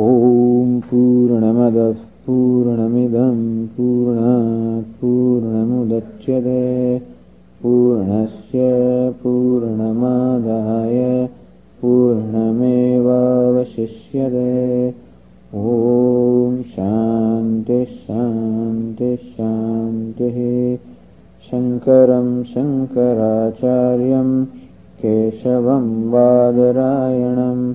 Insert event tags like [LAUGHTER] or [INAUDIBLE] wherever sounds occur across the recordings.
ॐ पूर्णमदः पूर्णमिदं पूर्णात् पूर्णमुदच्यते। पूर्णस्य पूर्णमादाय पूर्णमेवावशिष्यते। ॐ शान्तिः शान्तिः शान्तिः। शङ्करं शङ्कराचार्यं केशवं बादरायणं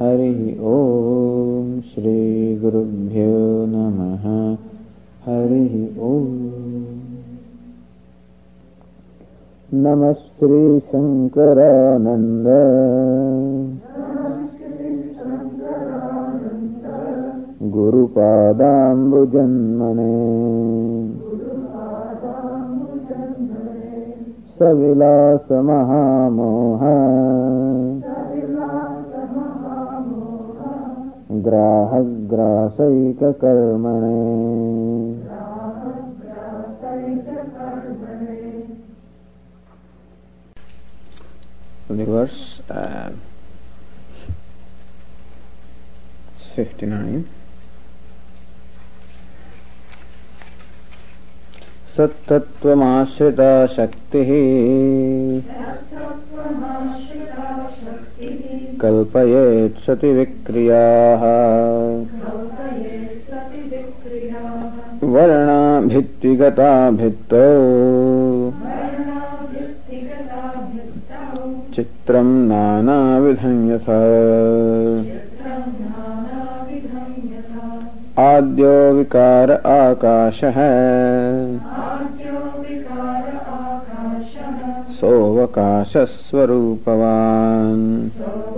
हरिः ॐ श्रीगुरुभ्यो नमः। हरिः ॐ नमः श्रीशङ्करानन्द गुरुपादाम्बुजन्मने। सविलासमहामोह ग्राहग्रासैककर्मणे। Verse uh, 59 सत्तत्वमाश्रिता शक्तिः। कल्पयेत् सति विक्रियाः वर्णाभित्तिगता भित्तौ चित्रं यथा आद्यो विकार आकाशः। सोऽवकाशस्वरूपवान्।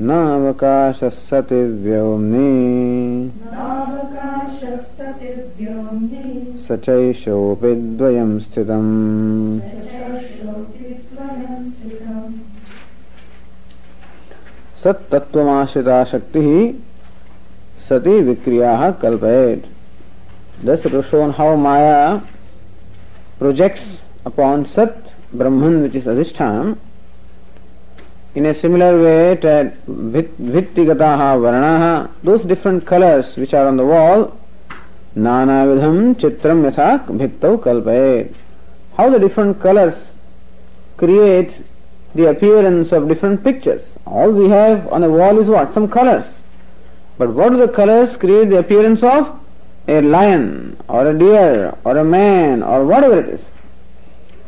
नावकाश सति व्योमने सचैषोपि द्वयम् स्थितम्। सत्तत्वमाश्रिता शक्तिः सति विक्रियाः कल्पयेत्। दस् रुशोन् हौ माया प्रोजेक्ट्स् अपान् सत् ब्रह्मन् विच् इस् अधिष्ठानम् in a similar way Vittigataha Varanaha, those different colors which are on the wall, Nanavidham Chitram Yathak Bhittau Kalpayet. How the different colors create the appearance of different pictures. All we have on a wall is what? Some colors. But what do the colors create the appearance of? A lion or a deer or a man or whatever it is.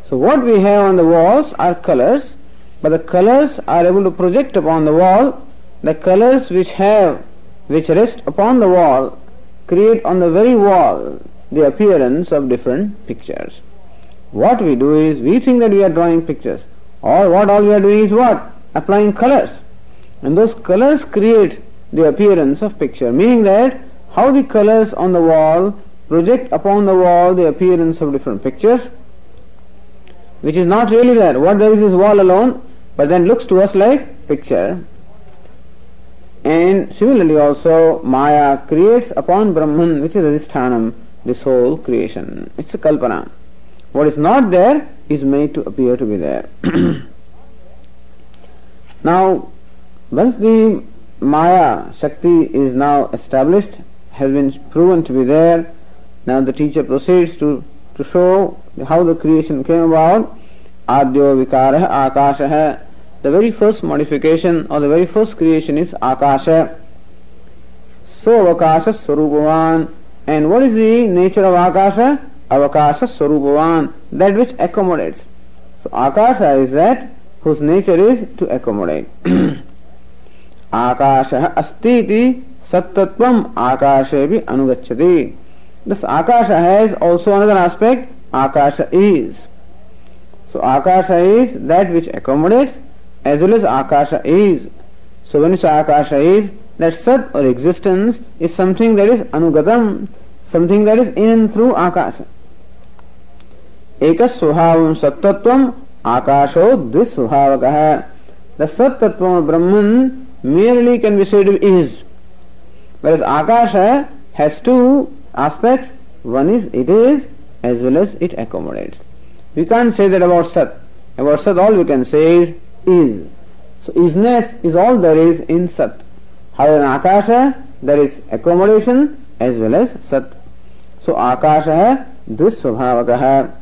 So what we have on the walls are colors, but the colors are able to project upon the wall the colors which have which rest upon the wall create on the very wall the appearance of different pictures. What we do is we think that we are drawing pictures, or what all we are doing is what? Applying colors. And those colors create the appearance of picture, meaning that how the colors on the wall project upon the wall the appearance of different pictures, which is not really there. What there is is wall alone, but then looks to us like picture. And similarly also Maya creates upon Brahman, which is Adhisthanam, this whole creation. It's a kalpana. What is not there is made to appear to be there. [CLEARS THROAT] now, once the Maya Shakti is now established, has been proven to be there, now the teacher proceeds to, to show how the creation came about. आद्यो विकार है आकाश। है the very first modification और the very first creation is akasha. So अवकाश स्वरूपवान। And what is the nature of akasha? अवकाश स्वरूपवान। That which accommodate so akasha is that whose nature is to accommodate akasha अस्ती सत्तत्व आकाशे भी अनुगछति thus akasha has also another aspect akasha is So Akasha is that which accommodates as well as Akasha is. So when you say Akasha is, that Sat or existence is something that is anugatam, something that is in and through Akasha. Ekas Swabhavam Sattatvam Akasho Dviswabhavaga. The Sattatvam of Brahman merely can be said is. Whereas Akasha has two aspects one is it is as well as it accommodates we can't say that about sat about sat all we can say is is so isness is all there is in sat however in akasha there is accommodation as well as sat so akasha dvisvabhavakah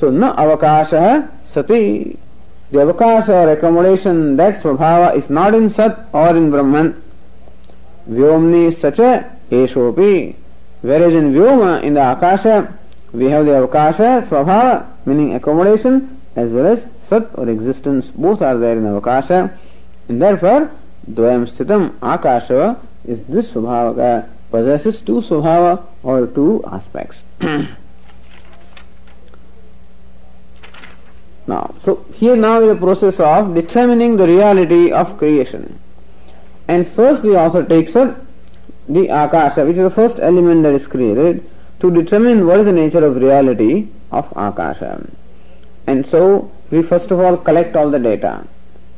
So na avakasha sati. The avakasha or accommodation, that svabhava is not in sat or in brahman. Vyomni sacha eshopi. Whereas in vyoma, in the akasha, we have the avakasha, svabhava, meaning accommodation, as well as sat or existence. Both are there in avakasha. And therefore, dvayam sthitam akasha is this svabhava, possesses two svabhava or two aspects. [COUGHS] Now, so here now is the process of determining the reality of creation. And first the author takes up the akasha, which is the first element that is created, to determine what is the nature of reality of akasha. And so we first of all collect all the data.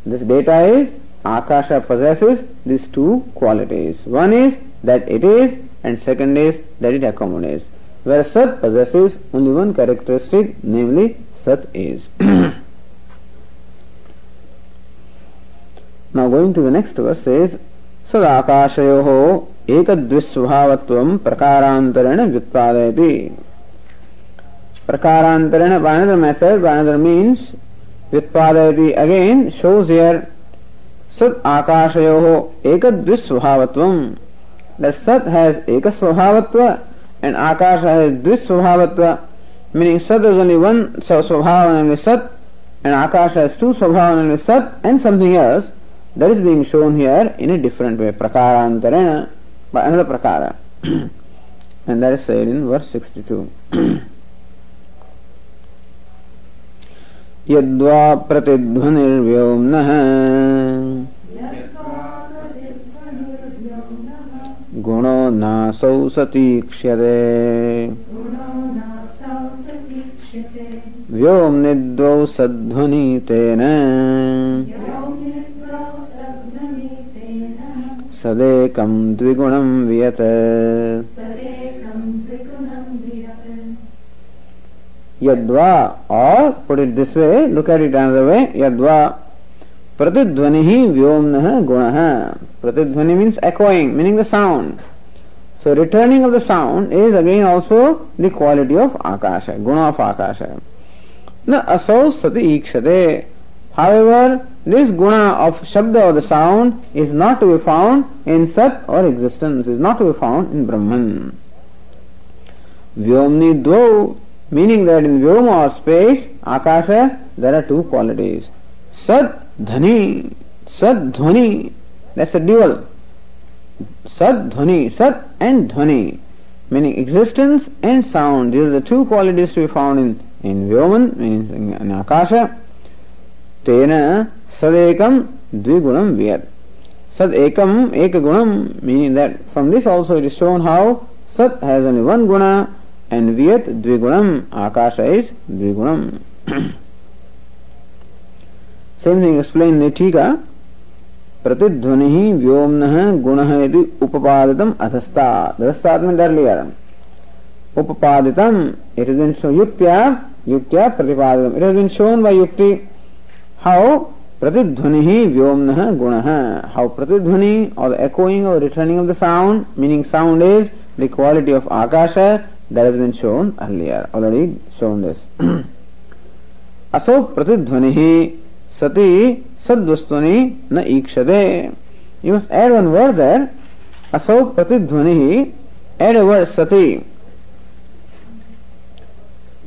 This data is akasha possesses these two qualities. One is that it is, and second is that it accommodates. Whereas Sat possesses only one characteristic, namely Sat is. [CLEARS THROAT] now going to the next verse says, सदाकाशयोः एक द्विस्वभाव प्रकारांतरण व्युत्पादय प्रकारांतरण by another method by another means व्युत्पादय again shows here सत आकाशयो एक द्विस्वभाव sat has एक स्वभावत्व and akasha has द्विस्वभावत्व meaning sat is only one स्वभाव sat and akasha has two स्वभाव sat and something else that is being shown here in a different way प्रकारांतरण by another Prakara. [COUGHS] and that is said in verse 62. यद्वा प्रतिध्वनिर्व्योम्नः गुणो नासौ सतीक्ष्यते व्योम्निद्वौ सध्वनि तेन सदेकं द्विगुणं वियत। यद्वा or put it this way look at it another way यद्वा प्रतिध्वनि ही व्योम व्योमनः गुणः। प्रतिध्वनि means echoing meaning the sound so returning of the sound is again also the quality of akasha है गुण ऑफ़ आकाश है न असौ सती ईक्षते However, this guna of shabda or the sound is not to be found in sat or existence, is not to be found in Brahman. Vyomni dvau, meaning that in Vyoma or space, Akasha, there are two qualities. Sat dhani, sat dhvani, that's a dual. Sat dhvani, sat and dhvani, meaning existence and sound. These are the two qualities to be found in in Vyoman, in, in Akasha, तेन सदेकम द्विगुणम वियत सद एक गुणम meaning that from this also it is shown how sat has only one गुण and वियत द्विगुण akasha is द्विगुण same thing explain ने ठीक है प्रतिध्वनि व्योम गुण यदि उपादित अधस्ता अधस्ता उपादित इट इज़ इन शो युक्त युक्त प्रतिपादित it is in shown by युक्ति हाउ प्रतिध्वनि ही व्योम गुण है हाउ प्रतिध्वनि or echoing or returning of the sound meaning sound is the quality of akasha that is been shown earlier already shown this also प्रतिध्वनि ही सती सद्वस्तुनि न ईक्षते you must add one word there also प्रतिध्वनि ही add word सती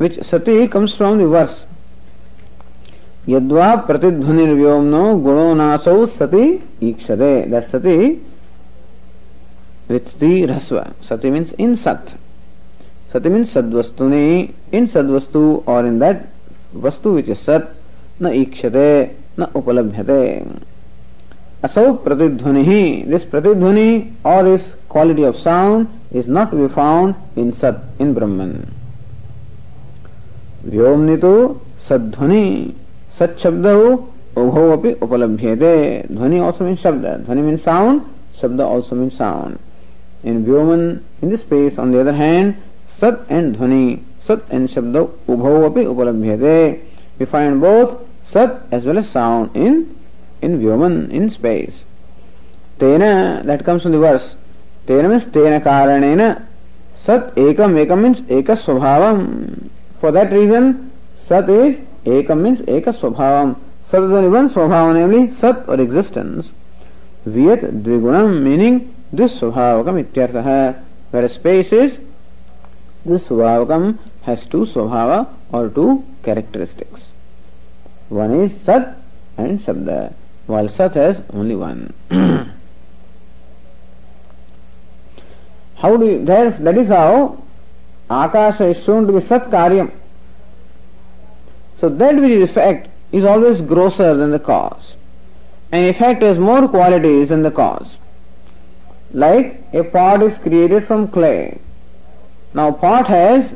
which सती comes from there's यद्वा प्रतिध्वनि व्योमनो गुणो ईक्षते सती ईक्षते विथ दी ह्रस्व। सति मीन्स इन सत। सती मीन्स सद्वस्तु ने इन सद्वस्तु और इन दैट वस्तु विच सत, न ईक्षते, न उपलभ्यते। असौ प्रतिध्वनि। ही दिस प्रतिध्वनि or this quality of sound is not be found in sat in Brahman व्योमनि तो सध्वनि sadhvani सच शब्द उभो अपनी उपलभ्यते ध्वनि ऑल्सो मीन शब्द ध्वनि मीन साउंड शब्द also mean sound in व्योमन in this space on the other hand सत एंड ध्वनि सत एंड शब्द उभो अपनी उपलभ्यते वी फाइंड बोथ सत as well as sound in in व्योमन in space तेन that comes from the verse तेन मीन्स तेन कारणेन सत एकम एकम मीन्स एक स्वभावम फॉर दैट रीजन सत इज एक मीन्स एक स्वभाव सदन स्वभाव ने सत और एग्जिस्टेंस वियत द्विगुण मीनिंग दुस्वभावकम इत्यर्थ। है स्पेस इज़ दुस्वभावकम टू स्वभाव or two characteristics one is sat and शब्द वाल sat has only one how do that is how akasha is shown to be sat कार्यम। So that which is effect is always grosser than the cause. An effect has more qualities than the cause. Like a pot is created from clay. Now pot has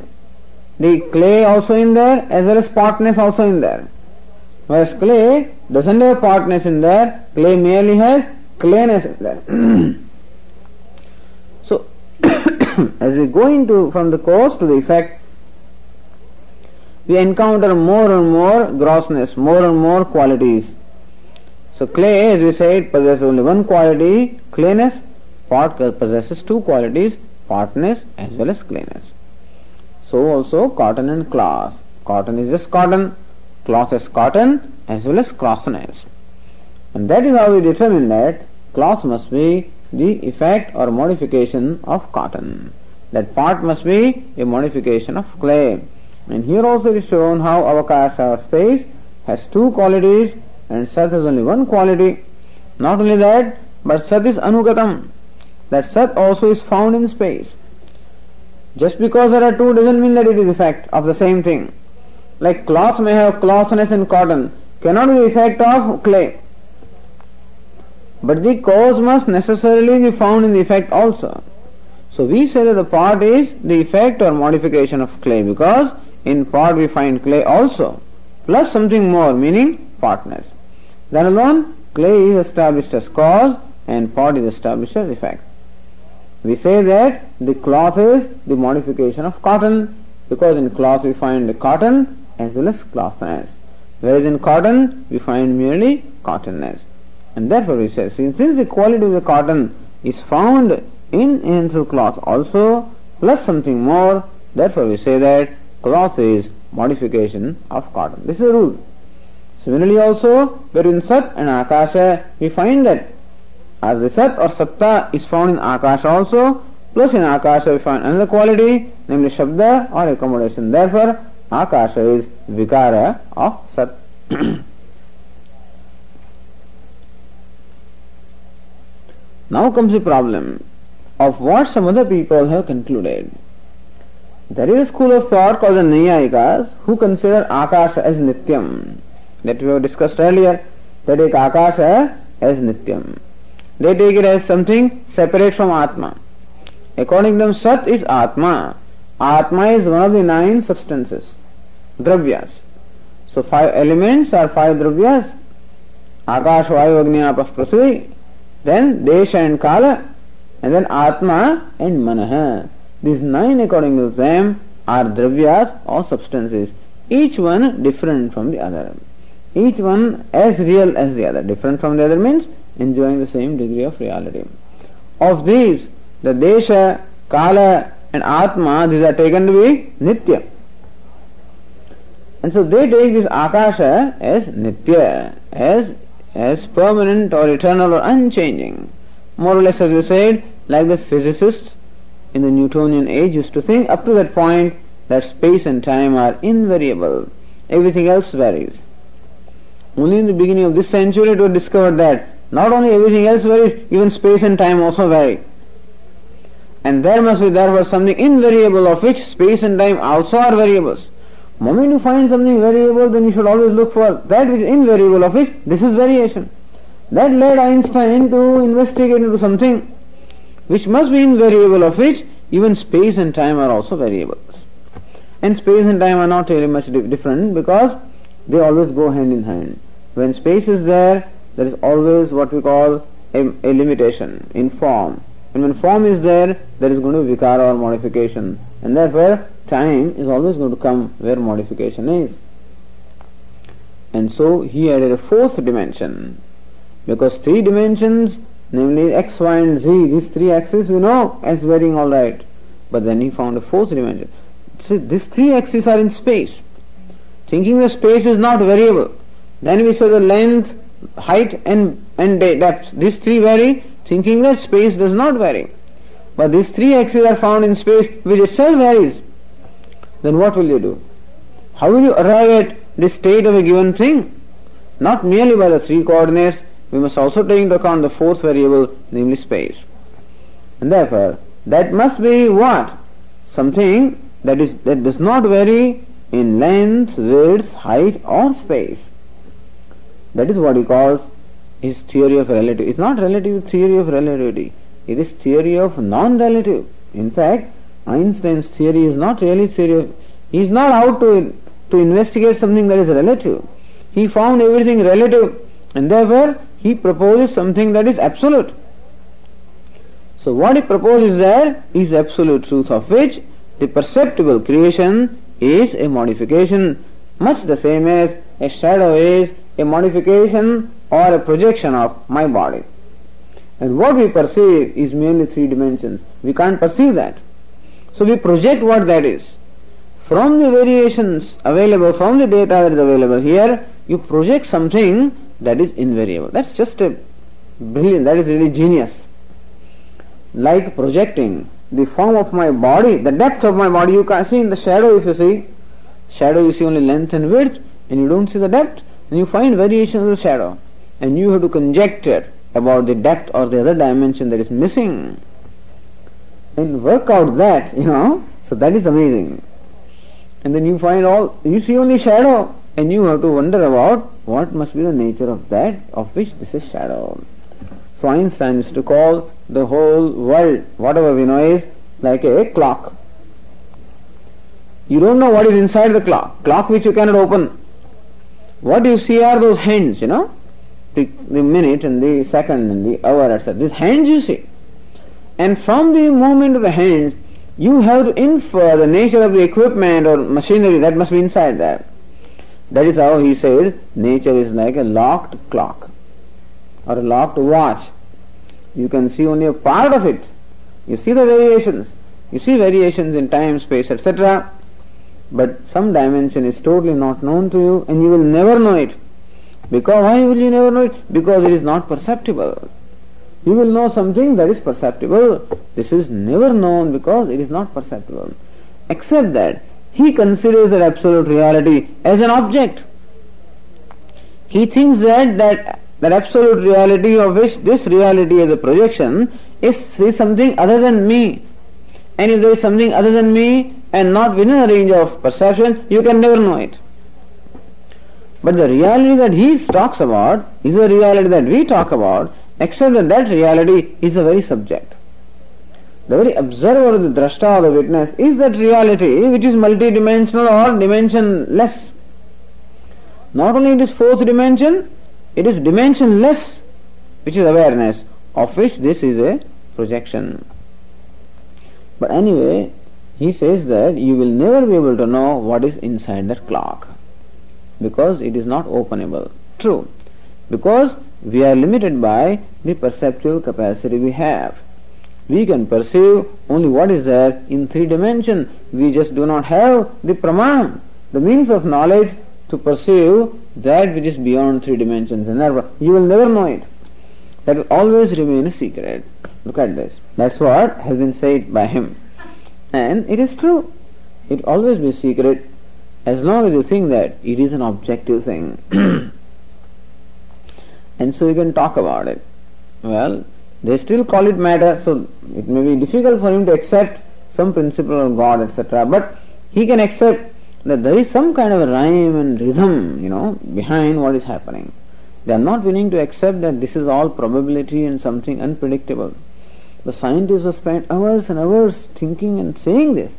the clay also in there as well as potness also in there. Whereas clay doesn't have potness in there, clay merely has clayness in there. [CLEARS THROAT] so [COUGHS] as we go into from the cause to the effect, we encounter more and more grossness, more and more qualities. So clay, as we said, possesses only one quality, clayness. Pot uh, possesses two qualities, partness as well as clayness. So also cotton and cloth. Cotton is just cotton, cloth is cotton as well as crossiness. And that is how we determine that cloth must be the effect or modification of cotton. That part must be a modification of clay. And here also is shown how avakasha space has two qualities and Sat has only one quality. Not only that, but Sat is anugatam. That Sat also is found in space. Just because there are two doesn't mean that it is effect of the same thing. Like cloth may have clothness and cotton, cannot be effect of clay. But the cause must necessarily be found in the effect also. So we say that the part is the effect or modification of clay because in pot we find clay also, plus something more, meaning partners. Then alone, clay is established as cause and pot is established as effect. We say that the cloth is the modification of cotton because in cloth we find the cotton as well as clothness. Whereas in cotton we find merely cottonness. And therefore we say, since, since the quality of the cotton is found in and through cloth also, plus something more, therefore we say that Cloth is modification of cotton. This is a rule. Similarly also, where in Sat and Akasha, we find that as the Sat or Satta is found in Akasha also, plus in Akasha we find another quality, namely Shabda or accommodation. Therefore, Akasha is Vikara of Sat. [COUGHS] now comes the problem of what some other people have concluded. There is a school of thought called the Naiyayikas who consider Akasha as Nityam. That we have discussed earlier. They take Akasha as Nityam. They take it as something separate from Atma. According to them, Sat is Atma. Atma is one of the nine substances, dravyas. So five elements are five dravyas. Akash, Vayu, Agni, Apah, Prithvi. Then Desha and Kala. And then Atma and Manaha. These nine, according to them, are dravyas or substances, each one different from the other. Each one as real as the other. Different from the other means enjoying the same degree of reality. Of these, the Desha, Kala, and Atma, these are taken to be Nitya. And so they take this Akasha as Nitya, as, as permanent or eternal or unchanging. More or less as we said, like the physicists in the Newtonian age used to think up to that point that space and time are invariable. Everything else varies. Only in the beginning of this century it was discovered that not only everything else varies, even space and time also vary. And there must be therefore something invariable of which space and time also are variables. Moment you find something variable, then you should always look for that which is invariable of which this is variation. That led Einstein to investigate into something which must be invariable of which even space and time are also variables. And space and time are not really much different because they always go hand in hand. When space is there, there is always what we call a, a limitation in form. And when form is there, there is going to be vikara or modification. And therefore, time is always going to come where modification is. And so he added a fourth dimension. Because three dimensions, namely x, y, and z, these three axes we know as varying all right. But then he found a fourth dimension. See, these three axes are in space. Thinking the space is not variable. Then we say the length, height, and, and depth. These three vary, thinking that space does not vary. But these three axes are found in space which itself varies. Then what will you do? How will you arrive at the state of a given thing? Not merely by the three coordinates, we must also take into account the fourth variable, namely space. And therefore, that must be what? Something that is that does not vary in length, width, height or space. That is what he calls his theory of relativity. It's not relative theory of relativity. It is theory of non-relative. In fact, Einstein's theory is not really theory of, he is not out to, to investigate something that is relative. He found everything relative and therefore he proposes something that is absolute. So what he proposes there is absolute truth of which the perceptible creation is a modification much the same as a shadow is a modification or a projection of my body. And what we perceive is merely three dimensions. We can't perceive that. So we project what that is. From the variations available, from the data that is available here, you project something that is invariable. That's just a brilliant, that is really genius. Like projecting the form of my body, the depth of my body, you can see in the shadow if you see. Shadow you see only length and width and you don't see the depth. And you find variations of the shadow. And you have to conjecture about the depth or the other dimension that is missing. And work out that, you know. So that is amazing. And then you find all, you see only shadow. And you have to wonder about what must be the nature of that of which this is shadow. So Einstein used to call the whole world, whatever we know is like a clock. You don't know what is inside the clock, clock which you cannot open. What you see are those hands, you know, the, the minute and the second and the hour, etc. These hands you see. And from the movement of the hands, you have to infer the nature of the equipment or machinery that must be inside there. That is how he said nature is like a locked clock or a locked watch. You can see only a part of it. You see the variations. You see variations in time, space, etc. But some dimension is totally not known to you and you will never know it. Because why will you never know it? Because it is not perceptible. You will know something that is perceptible. This is never known because it is not perceptible. Except that he considers that absolute reality as an object. He thinks that that, that absolute reality of which this reality is a projection is, is something other than me. And if there is something other than me and not within the range of perception, you can never know it. But the reality that he talks about is a reality that we talk about, except that that reality is a very subject the very observer, the drashta, the witness, is that reality which is multidimensional or dimensionless. Not only it is fourth dimension, it is dimensionless, which is awareness, of which this is a projection. But anyway, he says that you will never be able to know what is inside that clock because it is not openable. True. Because we are limited by the perceptual capacity we have. We can perceive only what is there in three dimensions. We just do not have the praman, the means of knowledge to perceive that which is beyond three dimensions. And therefore, you will never know it. That will always remain a secret. Look at this. That's what has been said by him. And it is true. It always be secret as long as you think that it is an objective thing. [CLEARS THROAT] and so you can talk about it. Well, they still call it matter, so it may be difficult for him to accept some principle of God, etc. But he can accept that there is some kind of rhyme and rhythm, you know, behind what is happening. They are not willing to accept that this is all probability and something unpredictable. The scientists have spent hours and hours thinking and saying this.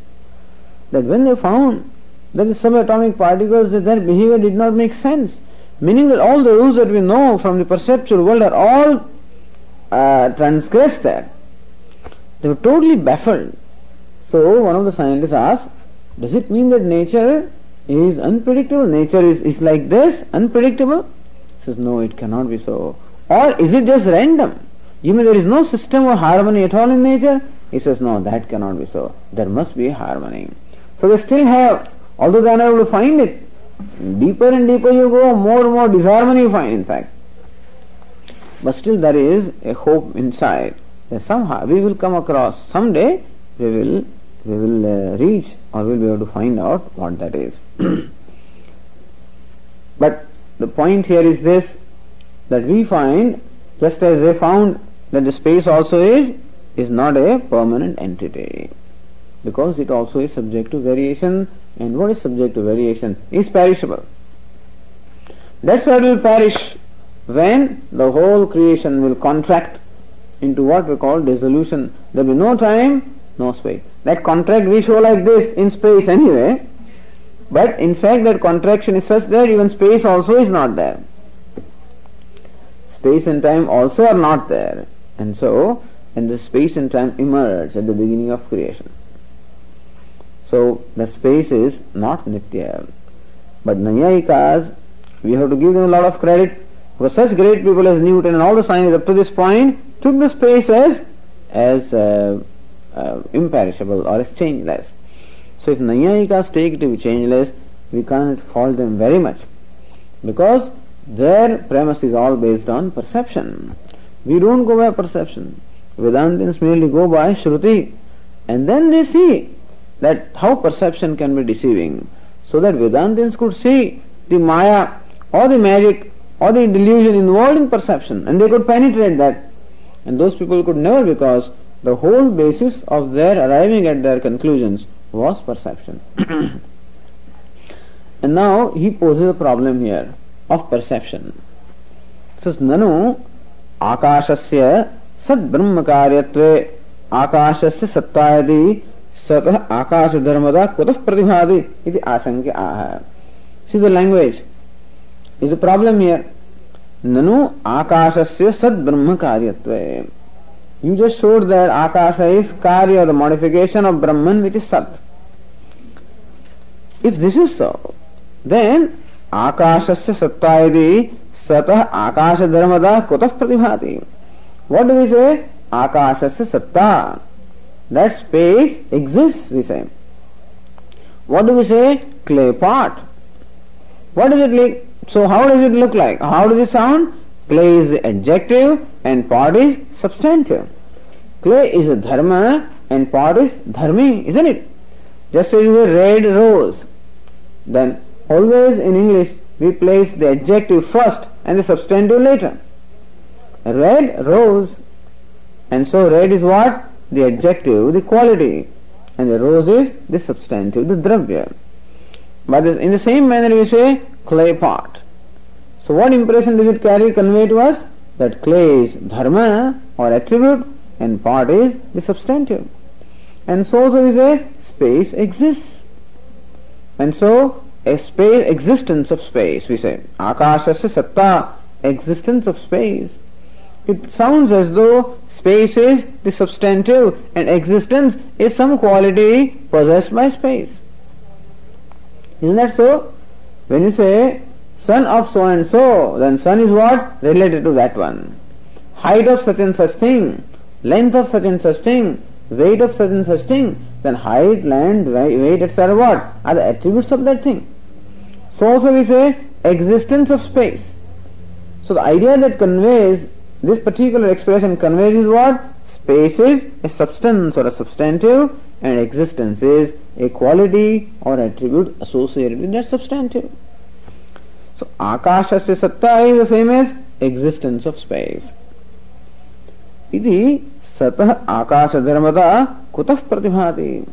That when they found that the subatomic particles, that their behavior did not make sense. Meaning that all the rules that we know from the perceptual world are all uh, transgressed there. They were totally baffled. So one of the scientists asked, does it mean that nature is unpredictable? Nature is, is like this, unpredictable? He says, no, it cannot be so. Or is it just random? You mean there is no system or harmony at all in nature? He says, no, that cannot be so. There must be harmony. So they still have, although they are not able to find it, deeper and deeper you go, more and more disharmony you find in fact. But still there is a hope inside that somehow we will come across, someday we will we will uh, reach or we will be able to find out what that is. [CLEARS THROAT] but the point here is this that we find, just as they found that the space also is, is not a permanent entity because it also is subject to variation and what is subject to variation is perishable. That's why it will perish when the whole creation will contract into what we call dissolution. There will be no time, no space. That contract we show like this in space anyway, but in fact that contraction is such that even space also is not there. Space and time also are not there. And so, and the space and time emerge at the beginning of creation. So the space is not nitya. But Naiyayikas, we have to give them a lot of credit because such great people as Newton and all the scientists up to this point took the space as as uh, uh, imperishable or as changeless. So if Naiyayikas take it to be changeless, we can't fault them very much because their premise is all based on perception. We don't go by perception. Vedantins merely go by Shruti and then they see that how perception can be deceiving. So that Vedantins could see the Maya or the magic or the delusion involved in perception and they could penetrate that. And those people could never because the whole basis of their arriving at their conclusions was perception. [COUGHS] and now he poses a problem here of perception. Says Nanu आकाशस्य सद्ब्रह्म कार्यत्वे आकाशस्य सत्तायति सतः आकाश धर्मदा कुतः प्रतिभाति इति आशंक्य आह see the language is problem here ननु से सद ब्रह्म कार्यत्व you just showed that akasha is कार्य or modification of Brahman which is sat. If this is so then akasha say सत्ता यदि सत आकाश धर्मदा कुतः प्रतिभाति? व्हाट डू से आकाश से सत्ता। That space exist we say what do say clay part what is it like So how does it look like? How does it sound? Clay is the adjective and pot is substantive. Clay is a dharma and pot is dharmi, isn't it? Just as a red rose. Then always in English we place the adjective first and the substantive later. Red rose. And so red is what? The adjective, the quality. And the rose is the substantive, the dravya. But in the same manner we say clay pot. So what impression does it carry, convey to us? That clay is dharma or attribute and pot is the substantive. And so also we say space exists. And so a space existence of space, we say. Akashasya satta, existence of space. It sounds as though space is the substantive and existence is some quality possessed by space. Isn't that so? When you say son of so and so, then son is what? Related to that one. Height of such and such thing, length of such and such thing, weight of such and such thing, then height, length, weight, etc. what? Are the attributes of that thing. So also we say existence of space. So the idea that conveys this particular expression conveys is what? Space is a substance or a substantive and existence is a quality or attribute associated with that substantive. So akashasya satta is the same as existence of space. इति सतः आकाश धर्मता कुतः प्रतिभाति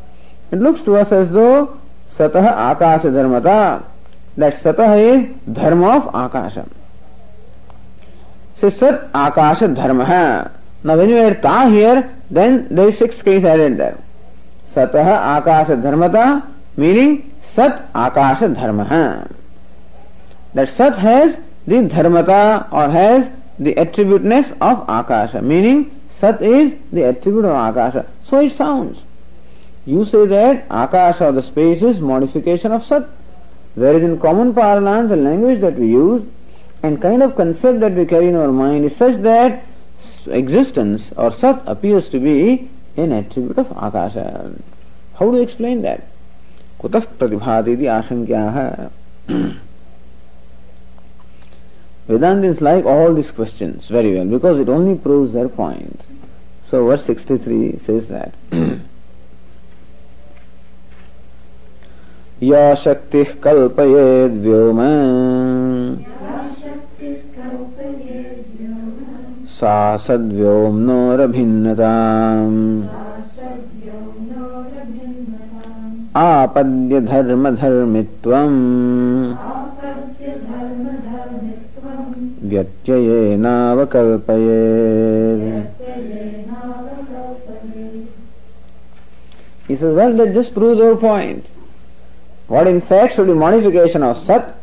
It looks to us as though satah akasha dharmata, that satah is dharma of akasha. So sat akasha dharma. Now when you add ta here, then there is six case added there. Satah akasha dharmata, meaning sat akasha dharma. That sat has the dharmata or has the attributeness of akasha, meaning sat is the attribute of akasha. So it sounds. You say that Akasha, the space, is modification of Sat. Whereas in common parlance, the language that we use and kind of concept that we carry in our mind is such that existence or Sat appears to be an attribute of Akasha. How do explain that कुत प्रतिभा आशंक्या। Vedanta is like all this question very well because it only prove their point so verse sixty three says that या शक्ति कल्पयेद व्योम सा सद्व्योम्नोरभिन्नताम् आपद्य धर्म धर्मित्वम् व्यत्ययेनावकल्पयेत् He says, well, that just proves our point. What in fact should be modification of Sat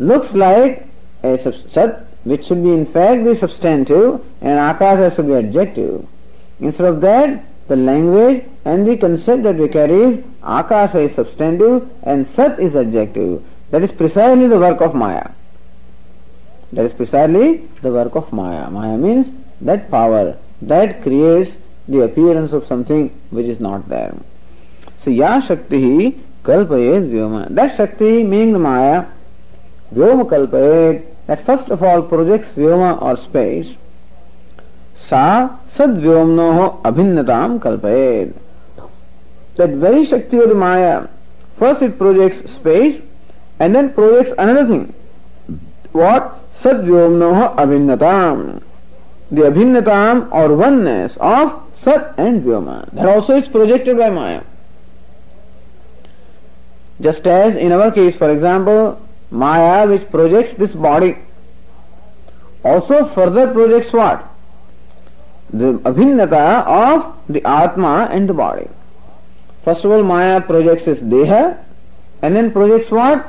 looks like a Sat which should be in fact the substantive and Akasha should be adjective. Instead of that, the language and the concept that we carry is Akasha is substantive and Sat is adjective. That is precisely the work of Maya. That is precisely the work of Maya. Maya means that power that creates the appearance of something which is not there. So, Ya Shakti Kalpayet Vyoma. That Shakti, meaning the Maya, Vyoma Kalpayet, that first of all projects Vyoma or space, सा सद व्योमनो अभिन्नता कल्पय very shakti of maya first it project space and then project another thing what सद व्योमनो अभिन्नता the अभिन्नता or oneness of सद and Vyom that also is projected by maya. Just as in our case for example maya which project this body also further project what The abhinnata of the Atma and the body. First of all, Maya projects its Deha and then projects what?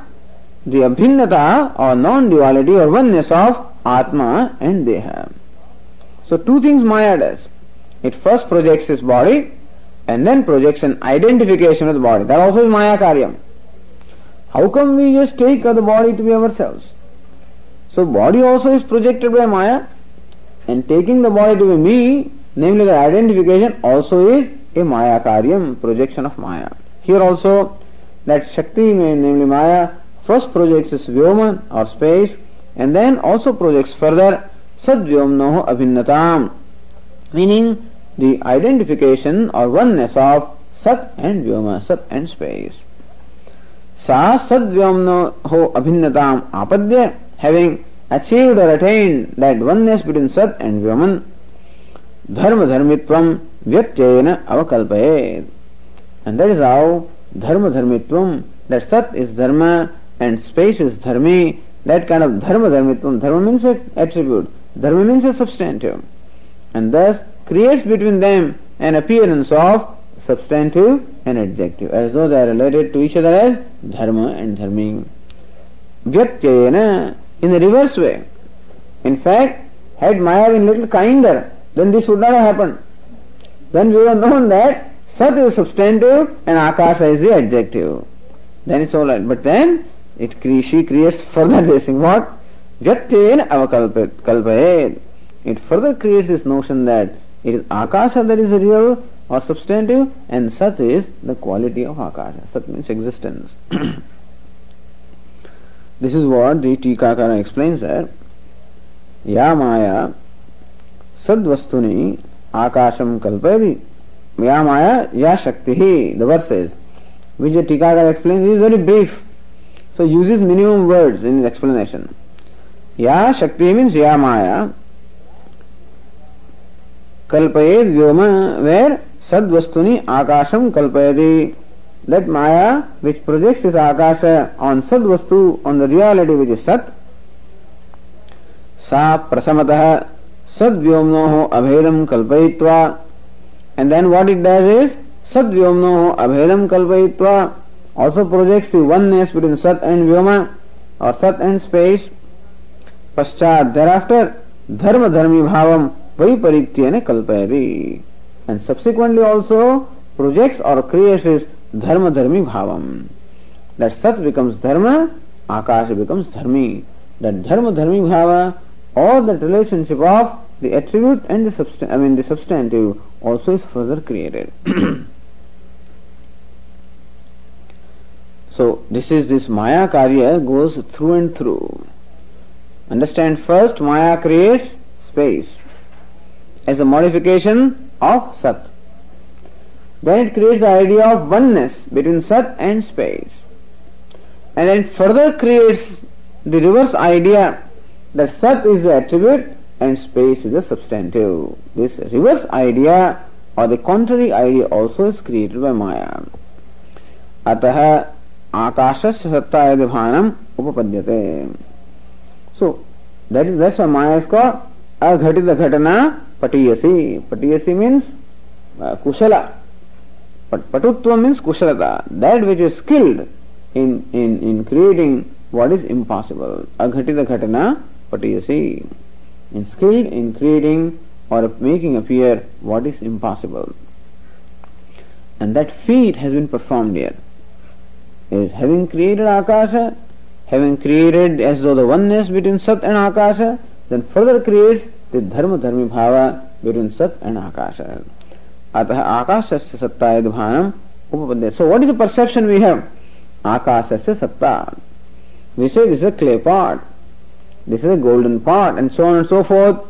The abhinnata or non-duality or oneness of Atma and Deha. So two things Maya does. It first projects its body and then projects an identification with the body. That also is Maya Karyam. How come we just take the body to be ourselves? So body also is projected by Maya and taking the body to be me, namely the identification also is a maya karyam, projection of maya. Here also that Shakti, namely maya, first projects is vyoma or space and then also projects further sadvyomnoho abhinnatam meaning the identification or oneness of sat and vyoma, sat and space. Sa sadvyomnoho abhinnatam apadya having achieved or attained that oneness between Sat and Vyoman, dharma dharmitvam vyatyayena avakalpayet. And that is how dharma dharmitvam, that Sat is dharma and space is dharmi, that kind of dharma dharmitvam, dharma means an attribute, dharma means a substantive, and thus creates between them an appearance of substantive and adjective, as though they are related to each other as dharma and dharmi. Vyatyayena, in the reverse way. In fact, had Maya been little kinder, then this would not have happened. Then we would have known that Sat is substantive and Akasha is the adjective. Then it's all right. But then it she creates further this thing. What? Vyatyayena avakalpayet. It further creates this notion that it is Akasha that is real or substantive and Sat is the quality of Akasha. Sat means existence. [CLEARS THROAT] this is what the Tikakara explains there. या माया सद्वस्तुनि आकाशम कल्पयति Ya Maya, Ya Shakti, the verses, which the Tikakar explains, is very brief. So uses minimum words in his explanation. Ya Shakti means Ya Maya. Kalpayed Vyoma, where Sadvastuni Akasham Kalpayadi. That Maya, which projects its Akasha on Sadvastu, on the reality which is Sat, Sa Prasamatah Sadvyomnoho Abhedam Kalpayitva And then what it does is Sadvyomno Abhedam Kalpayitva also projects the oneness between Sat and Vyoma or Sat and space. Paschat thereafter Dharma Dharmi Bhavam Vaiparityane Kalpayati and subsequently also projects or creates Dharma Dharmi Bhavam. That Sat becomes Dharma, Akash becomes Dharmi. That Dharma Dharmi Bhava or that relationship of the attribute and the substan- I mean the substantive also is further created. [CLEARS THROAT] so this is this Maya Karya goes through and through. Understand first Maya creates space as a modification of Sat. Then it creates the idea of oneness between Sat and space. And then further creates the reverse idea that Sat is the attribute and space is a substantive. This reverse idea or the contrary idea also is created by Maya. अतः आकाशस्य सत्ता यदि भानम उपपद्यते so that is that's Maya is called अघटित घटना पटीयसी पटीयसी means कुशला but patutva means kushalata, that which is skilled in, in, in creating what is impossible. Aghatita ghatana patiyasi. in skilled in creating or making appear what is impossible. And that feat has been performed here. Is having created Akasha, having created as though the oneness between Sat and Akasha, then further creates the Dharma Dharmi Bhava between Sat and Akasha. अतः आकाशस्य सत्ता यदभानम उपपद्य सो what is the perception we have आकाशस्य सत्ता we say this is a clay pot, this is a golden pot, and so on and so forth.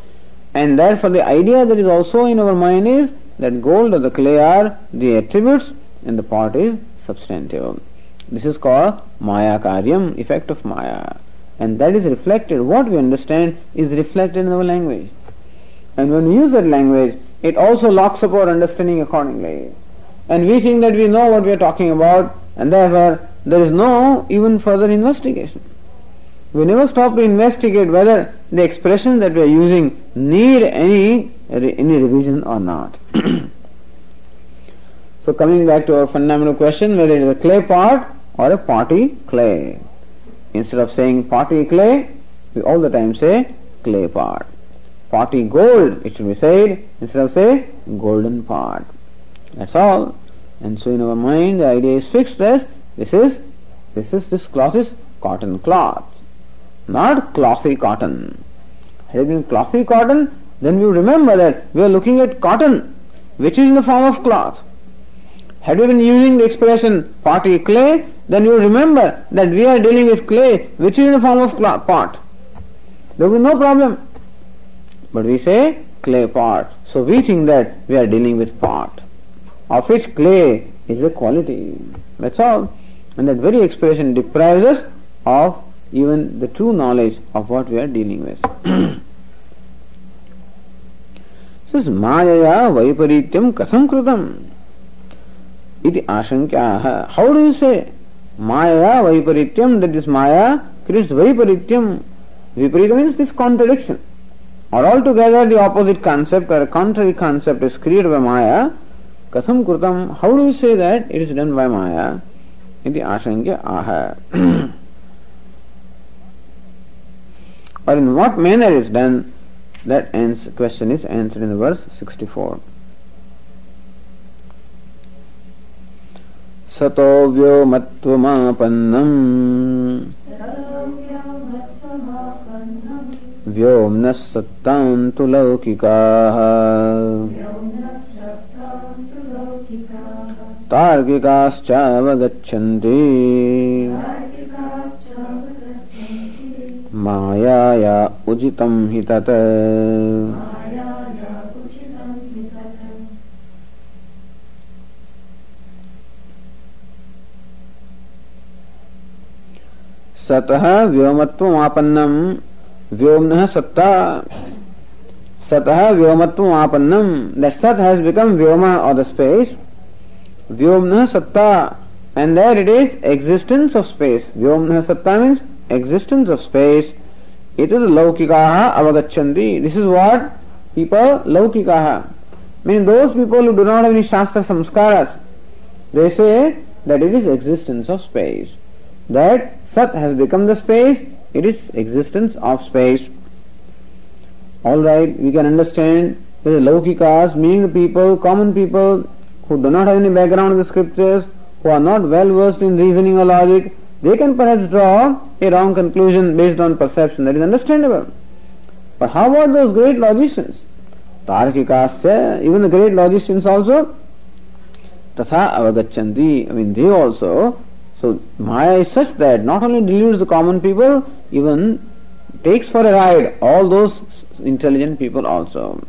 And therefore, the idea that is also in our mind is that gold or the clay are the attributes and the pot is substantive. This is called Maya Karyam, effect of Maya. And that is reflected, what we understand is reflected in our language. And when we use that language, it also locks up our understanding accordingly. And we think that we know what we are talking about, and therefore there is no even further investigation. We never stop to investigate whether the expressions that we are using need any any revision or not. [CLEARS THROAT] so coming back to our fundamental question, whether it is a clay pot or a potty clay. Instead of saying potty clay, we all the time say clay pot. Potty gold, it should be said, instead of say golden pot. That's all. And so in our mind the idea is fixed as this is this is this cloth is cotton cloth, not clothy cotton. Had it been clothy cotton, then we remember that we are looking at cotton, which is in the form of cloth. Had we been using the expression potty clay, then you remember that we are dealing with clay, which is in the form of cloth, pot. There will be no problem. But we say clay pot. So we think that we are dealing with pot, of which clay is a quality. That's all. And that very expression deprives us of even the true knowledge of what we are dealing with. [CLEARS THROAT] says Maya Vaiparityam Kasam iti Ashankyaha. How do you say Maya Vaiparityam that this Maya creates Vaiparityam? Viparita means this contradiction. Or all together opposite concept or contrary concept is create by maya कथम कृतम how do say that it is done by maya यदि आशंक्य आह। Or in what manner is done that question is answer in verse sixty four सतो व्यो व्योम न सत्तांतु लौकिका तार्किकाश्चावगच्छन्ति। मायाया उचितं हि तत्। सतः व्योमत्वमापन्नम्। व्योम सत्ता। सतः व्योमत्व आपन्नम। दट हैज़ बिकम व्योम ऑफ़ द स्पेस व्योम सत्ता। And there it is existence of space व्योम सत्ता means existence of space it is Loukika अवगछति this is what people Loukika. Mean those people who do not any शास्त्र संस्कार that it is existence of space that sat has become the space it is existence of space all right we can understand that the laukikas meaning the people common people who do not have any background in the scriptures who are not well versed in reasoning or logic, they can perhaps draw a wrong conclusion based on perception. That is understandable. But how about those great logicians? Tarkikasya, even the great logicians also, tatha avagachanti. I mean, they also. So, Maya is such that not only deludes the common people, even takes for a ride all those intelligent people also.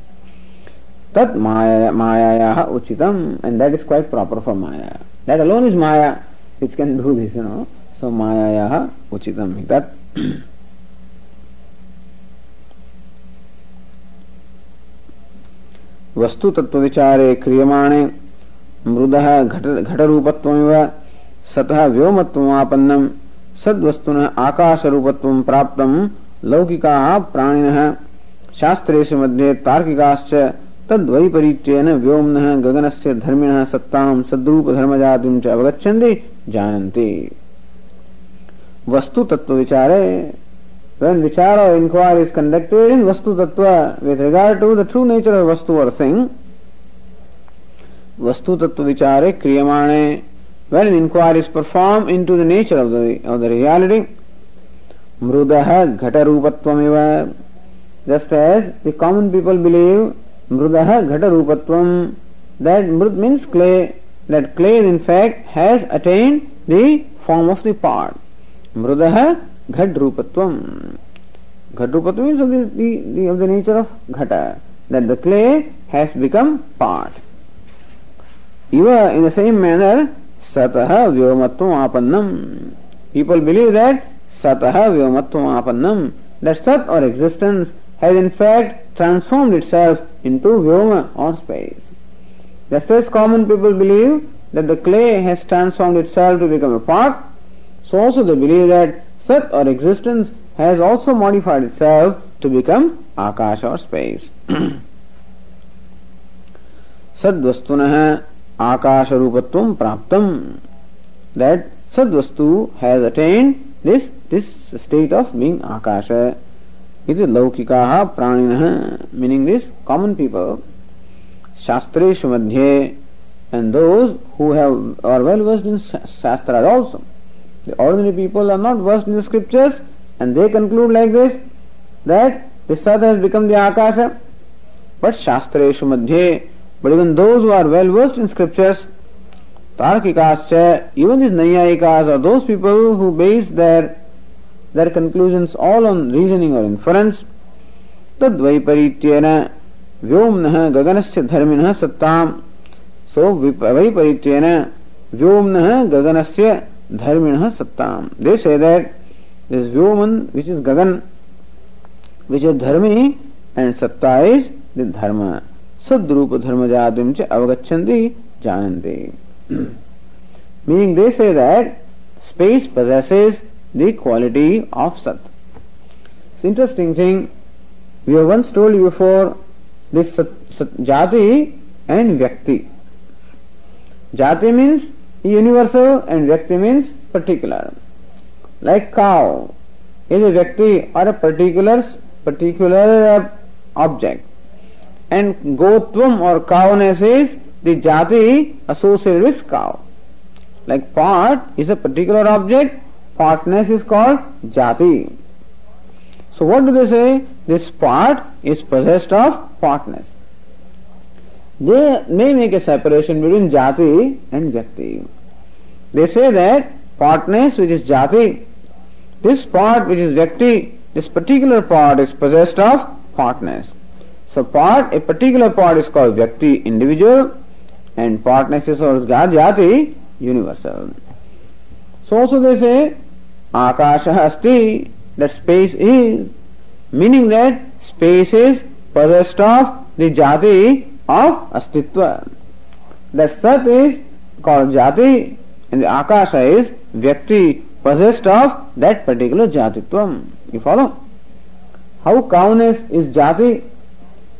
Tat maya, maya uchitam, and that is quite proper for Maya. That alone is Maya which can do this, you know. So Maya uchitam that वस्तु तत्व विचारे क्रियमाणे मृद घट रूपत्व सतः व्योमत्वापन्नम सद्वस्तु आकाश रूपत्व प्राप्त लौकिका प्राणिन। शास्त्र मध्य तार्किकाश्च तद्वैपरीत्यन व्योम्न गगन से धर्मिण सत्ता सद्रूप धर्म जाति अवगछति जानते वस्तु तत्व विचारे वेन विचार और इंक्वायरी इज़ कंडक्टेड इन वस्तु तत्व with regard to the true nature of वस्तु और थिंग वस्तु तत्व विचारे क्रियमाणे when an inquiry is performed into the nature of the of the reality mrudah ghata rupatvam just as the common people believe Mrudah Ghata Rupatvam. That Mrud means clay. That clay in fact has attained the form of the part. Mrudah Ghat Rupatvam. Ghat Rupatvam means of the, the, the, of the nature of Ghata. That the clay has become part. Even in the same manner, Sataha Vyomatvam Apannam. People believe that Sataha Vyomatvam Apannam. That Sat or existence has in fact transformed itself into Vyoma or space. Just as common people believe that the clay has transformed itself to become a pot, so also they believe that Sat or existence has also modified itself to become Akash or space. [CLEARS THROAT] Sadvastuna Akash Rupatvam Praptam. That Sadvastu has attained this, this state of being Akasha. इति लौकिकाः प्राणिनः meaning this common people शास्त्रेषु मध्ये and those who have are well versed in shastras also. The ordinary people are not versed in the scriptures and they conclude like this that the Sat has become the Akasha. But Shastreshu Madhye, But even those who are well versed in scriptures, Tarkikascha, even these Naiyayikas or those people who base their their conclusions all on reasoning or inference, Tadvaiparityena Vyomnaha Gaganasya Dharminaha Sattam So Vaiparityena Vyomnaha Gaganasya Dharminaha Sattam They say that this Vyoman which is Gagan which is Dharmi and Satta is the Dharma. सद्रूप धर्म जादिम से अवगछंदी जानते meaning they say that space possesses the quality of sat interesting thing we have once told you for this जाति and व्यक्ति जाति means universal and व्यक्ति means particular like cow is a व्यक्ति or a particular particular object And Gotvam or cowness is the Jati associated with cow. Like pot is a particular object partness is called jati. So what do they say? This part is possessed of partness. They may make a separation between jati and vyakti. They say that partness which is jati, this part which is vyakti, this particular part is possessed of partness. So part, a particular part is called vyakti, individual, and partness is called jati, universal. So also they say Akasha asti, that space is, meaning that space is possessed of the jati of astitva. That sat is called jati and the akasha is vyakti possessed of that particular jatitvam. You follow? How cowness is jati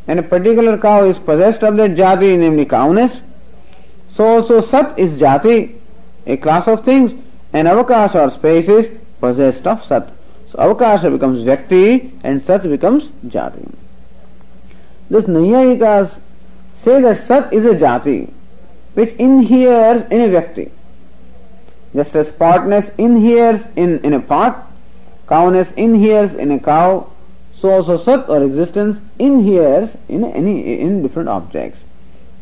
and a particular cow is possessed of that jati, namely cowness. So also sat is jati, a class of things, and avakasha or space is possessed of sat. So avakasha becomes vyakti and sat becomes jati. This Naiyayikas say that sat is a jati which inheres in a vyakti. Just as partness inheres in, in a part, cowness inheres in a cow, so also sat or existence inheres in any in different objects.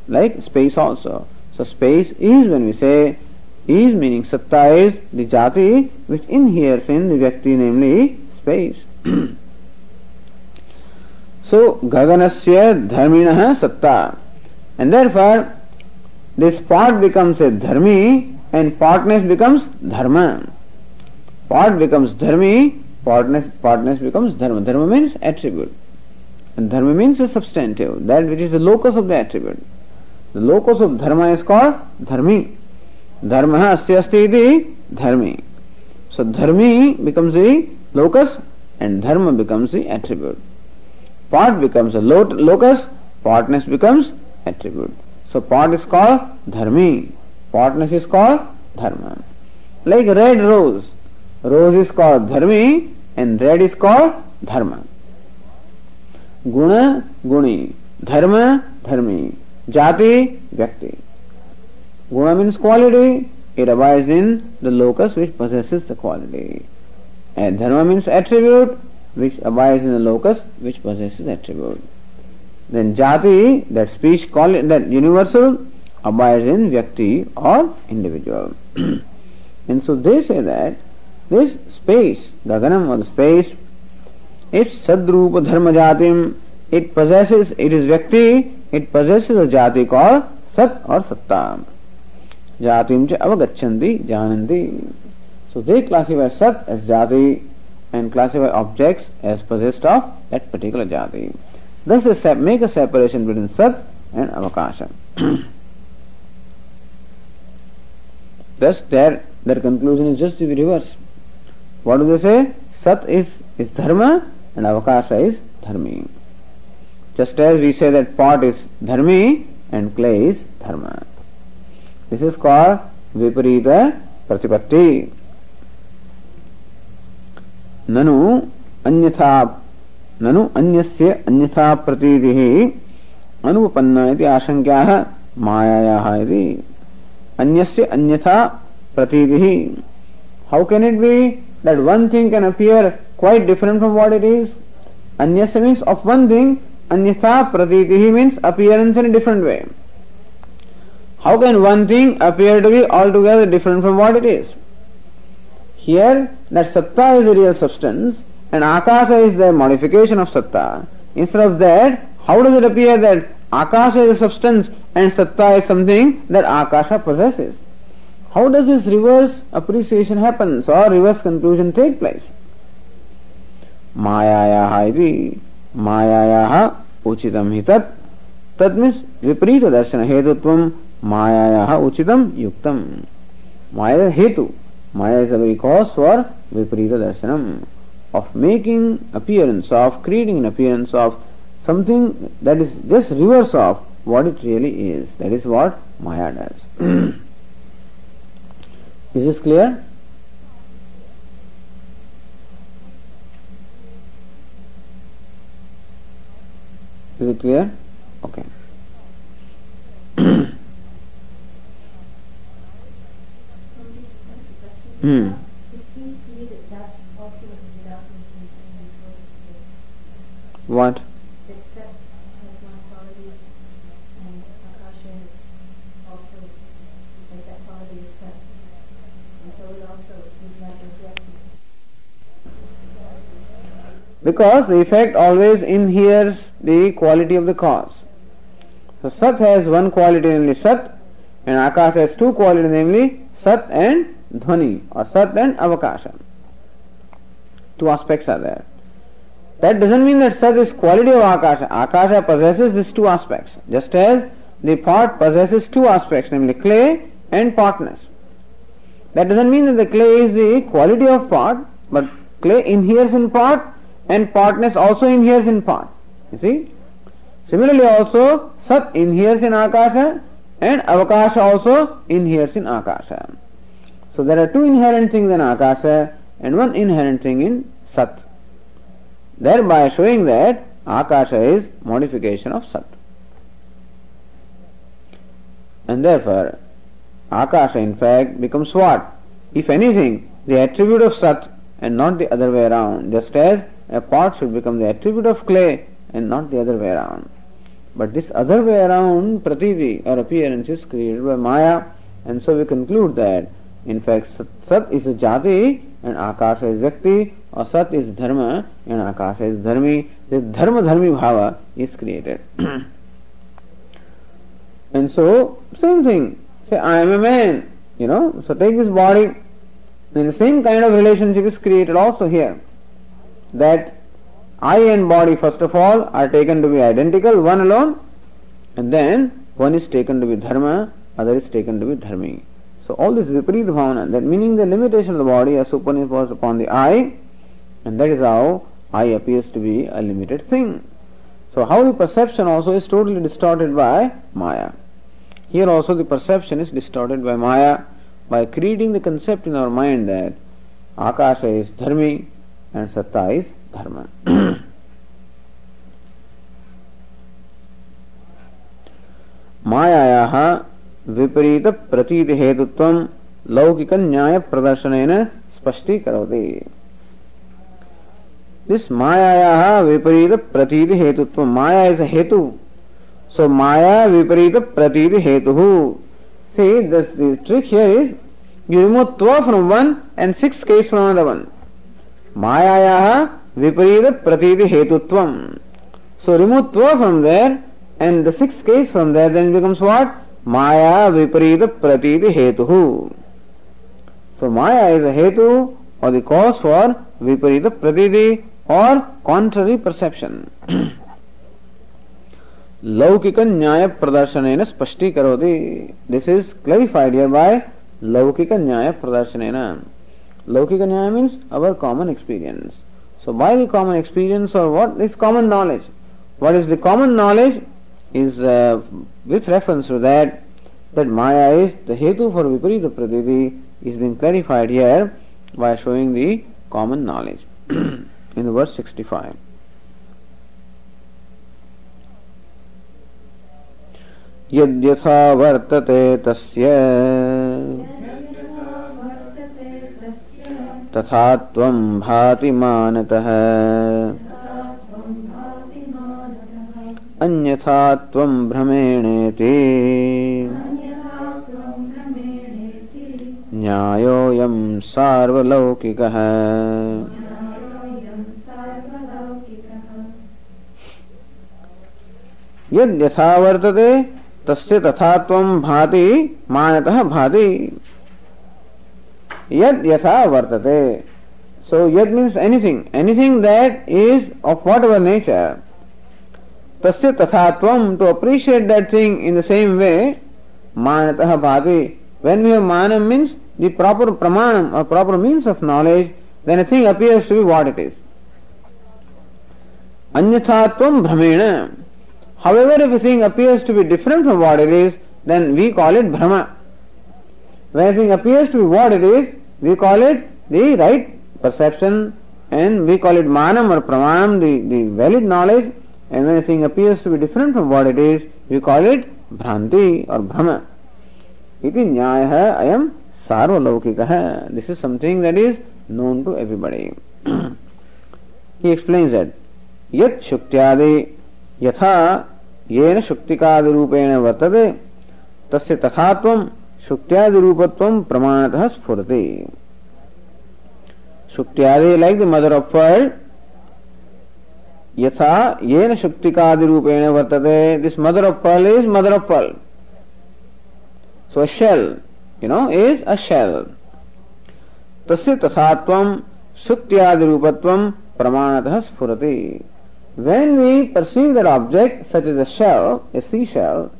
Like space also. So space is when we say is meaning satta is the jati which inheres in the vyakti, namely space. [CLEARS THROAT] so gaganasya dharmina satta. And therefore this part becomes a dharmi and partness becomes dharma. Part becomes dharmi, partness, partness becomes dharma. Dharma means attribute. And dharma means a substantive, that which is the locus of the attribute. The locus of dharma is called dharmi. Dharma asya asti iti dharmi. So dharmi becomes the locus and dharma becomes the attribute. Part becomes a locus, partness becomes attribute. So part is called dharmi. Partness is called dharma. Like red rose. Rose is called dharmi and red is called dharma. Guna, guni. Dharma, dharmi. Jati, vyakti. Guna means quality. It abides in the locus which possesses the quality. And dharma means attribute which abides in the locus which possesses attribute. Then jati, that speech, that universal, abides in vyakti or individual. [CLEARS THROAT] and so they say that this space, gaganam or the space, it's sadrupa dharma jatim, it possesses, it is vyakti, it possesses a jati called sat or satta. Jatim cha avagachanti jananti. So they classify sat as jati and classify objects as possessed of that particular jati. Thus they make a separation between sat and avakasha. [CLEARS THROAT] Thus their, their conclusion is just the reverse. What do they say? Sat is, is dharma and avakasha is dharmi. Just as we say that pot is dharmi and clay is dharma. This is called viparita pratipatti. ननु अन्यथा ननु अन्यस्य अन्यथा प्रतीतिः अनुपन्ना इति आशंक्याः मायायाः इति अन्यस्य अन्यथा प्रतीतिः how can it be that one thing can appear quite different from what it is anyasya means of one thing anyatha pratitihi means appearance in a different way how can one thing appear to be altogether different from what it is? Here, that satta is the real substance and akasha is the modification of satta. Instead of that, how does it appear that akasha is a substance and satta is something that akasha possesses? How does this reverse appreciation happen or reverse conclusion take place? मायायाः इति मायायाः उचितं हि तत् तत् means विपरीतदर्शनहेतुत्वं Maya uchitam yuktam. Maya hetu. Maya is a very cause for viparita darshanam. Of making appearance of, creating an appearance of something that is just reverse of what it really is. That is what Maya does. [CLEARS THROAT] is this clear? Is it clear? Okay. [COUGHS] Hmm. What? Because the effect always inheres the quality of the cause. So Sat has one quality, namely Sat, and Akash has two qualities, namely Sat and Dhvani or Sat and Avakasha. Two aspects are there. That doesn't mean that Sat is quality of Akasha. Akasha possesses these two aspects, just as the pot possesses two aspects, namely clay and potness. That doesn't mean that the clay is the quality of pot, but clay inheres in pot and partness also inheres in part. You see? Similarly also, Sat inheres in Akasha and Avakasha also inheres in Akasha. So there are two inherent things in Akasha and one inherent thing in Sat. Thereby showing that Akasha is modification of Sat. And therefore, Akasha in fact becomes what? If anything, the attribute of Sat and not the other way around, just as a pot should become the attribute of clay and not the other way around. But this other way around, pratiti or appearance is created by Maya, and so we conclude that in fact Sat is jati and Akasha is Vyakti, or Sat is Dharma and Akasha is Dharmi. This Dharma Dharmi Bhava is created. [CLEARS THROAT] and so, same thing. Say, I am a man, you know, so take this body, and the same kind of relationship is created also here. That I and body, first of all, are taken to be identical, one alone, and then one is taken to be dharma, other is taken to be dharmi. So all this viparita bhavana, that meaning the limitation of the body are superimposed upon the I, and that is how I appears to be a limited thing. So how the perception also is totally distorted by Maya. Here also the perception is distorted by Maya by creating the concept in our mind that Akasha is dharmi and Satta is धर्म। मायायाः विपरीत प्रतीत हेतुत्व लौकिक न्याय प्रदर्शन स्पष्टीकरोति। This मायायाः विपरीत प्रतीत हेतुत्व माया is हेतु। सो माया विपरीत प्रतीत हेतु see, this the trick here is, you remove 12 from one and 6 case from another one मायाया विपरीत प्रतीति हेतुत्व so remove from there and the six case from there then becomes what maya विपरीत प्रतीति हेतु सो माया इज़ हेतु और द कॉज फॉर विपरीत प्रतीति और कॉन्ट्ररी परसेप्शन लौकिक न्याय प्रदर्शन स्पष्टी करोति दिस इज़ क्लैरिफाइड बाय लौकिक न्याय प्रदर्शन Lokika Nyaya means our common experience. So by the common experience or what is common knowledge? What is the common knowledge is uh, with reference to that that Maya is the Hetu for Viparita Pratiti is being clarified here by showing the common knowledge [CLEARS THROAT] in the verse 65. यद्यथा वर्तते तस्य तथा त्वं भाति मानतः अन्यथा त्वं भ्रमेणेति। न्यायोऽयं सार्वलौकिकः। यद्यथा वर्तते, तस्य तथा त्वं भाति, मानतः भाति। Yad yatha vartate. So yad means anything, anything that is of whatever nature. Tasya tathatvam, to appreciate that thing in the same way, manataha bhati. When we have manam means the proper pramanam or proper means of knowledge, then a thing appears to be what it is. Anyathatvam bhramena. However, if a thing appears to be different from what it is, then we call it bhrama when anything appears to be what it is, we call it the right perception and we call it manam or pramanam, the, the valid knowledge. And when anything appears to be different from what it is, we call it bhranti or bhrama. Iti nyaya ayam sarvalokikah. This is something that is known to everybody. [CLEARS THROAT] he explains that. Yat shuktyadi yatha yena shuktikadirupena vartade tasya tathatvam शुक्त्यादि रूपत्व प्रमाणतः स्फुरते। शुक्त्यादि like the mother of world यथा येन शुक्तिकादि रूपेण वर्तते this mother of pearl is mother of pearl so shell you know is a shell तस्य तथात्व Sutyadi rupatvam pramanatah spurati. When we perceive that object, such as a shell, a seashell,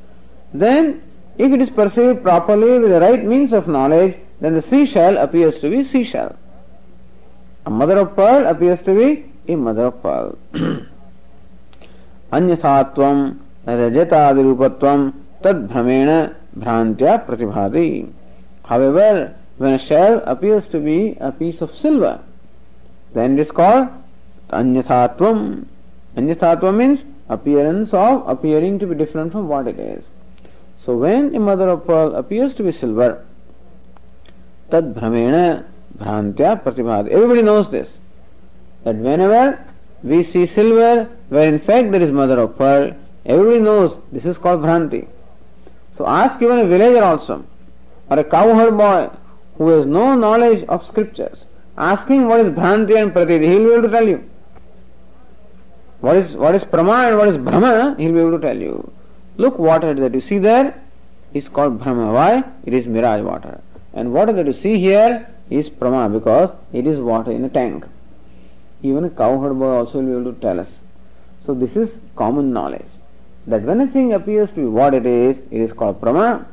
then if it is perceived properly with the right means of knowledge, then the seashell appears to be seashell. A mother of pearl appears to be a mother of pearl. अन्यथात्वम रजतादिरूपत्वम तद भ्रमेण भ्रांत्या प्रतिभाति However, when a shell appears to be a piece of silver, then it is called anyathatvam. Anyathatvam means appearance of appearing to be different from what it is. So when a mother of pearl appears to be silver, tad bhramena bhrantya pratibhad. Everybody knows this. That whenever we see silver, where in fact there is mother of pearl, everybody knows this is called bhranti. So ask even a villager also, or a cowherd boy who has no knowledge of scriptures, asking what is bhranti and pratiti, he will be able to tell you. What is what is prama and what is brahma, he will be able to tell you. Look, water that you see there is called Bhrama. Why? It is mirage water. And water that you see here is Prama because it is water in a tank. Even a cowherd boy also will be able to tell us. So this is common knowledge. That when a thing appears to be what it is, it is called Prama.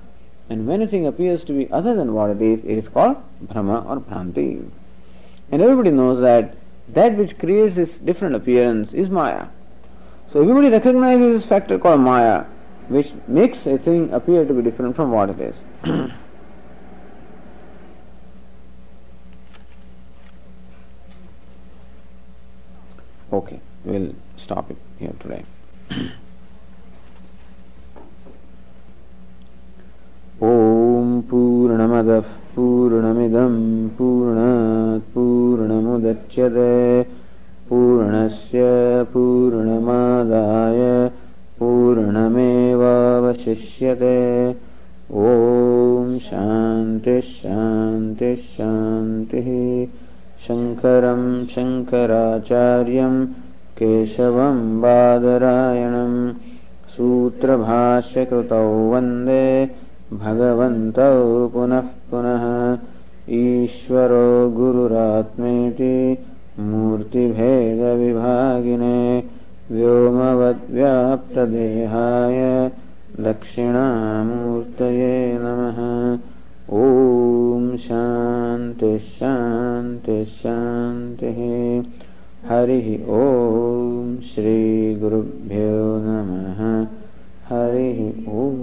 And when a thing appears to be other than what it is, it is called Bhrama or Bhranti. And everybody knows that that which creates this different appearance is Maya. So everybody recognizes this factor called Maya which makes a thing appear to be different from what it is. [CLEARS THROAT] okay, we'll stop it here today. ॐ पूर्णमदः पूर्णमिदं पूर्णात् पूर्णमुदच्यते पूर्णस्य पूर्णमादाय पूर्णमेवावशिष्यते। ॐ शान्तिः शङ्करं शङ्कराचार्यं केशवं बादरायणं सूत्रभाष्यकृतौ वन्दे भगवन्तौ पुनः पुनः। ईश्वरो गुरुरात्मेति मूर्तिभेदविभागिने व्योमवद्व्याप्तदेहाय दक्षिणामूर्तये नमः। ॐ शान्ति शान्ति शान्तिः। हरिः ॐ श्रीगुरुभ्यो नमः। हरिः ॐ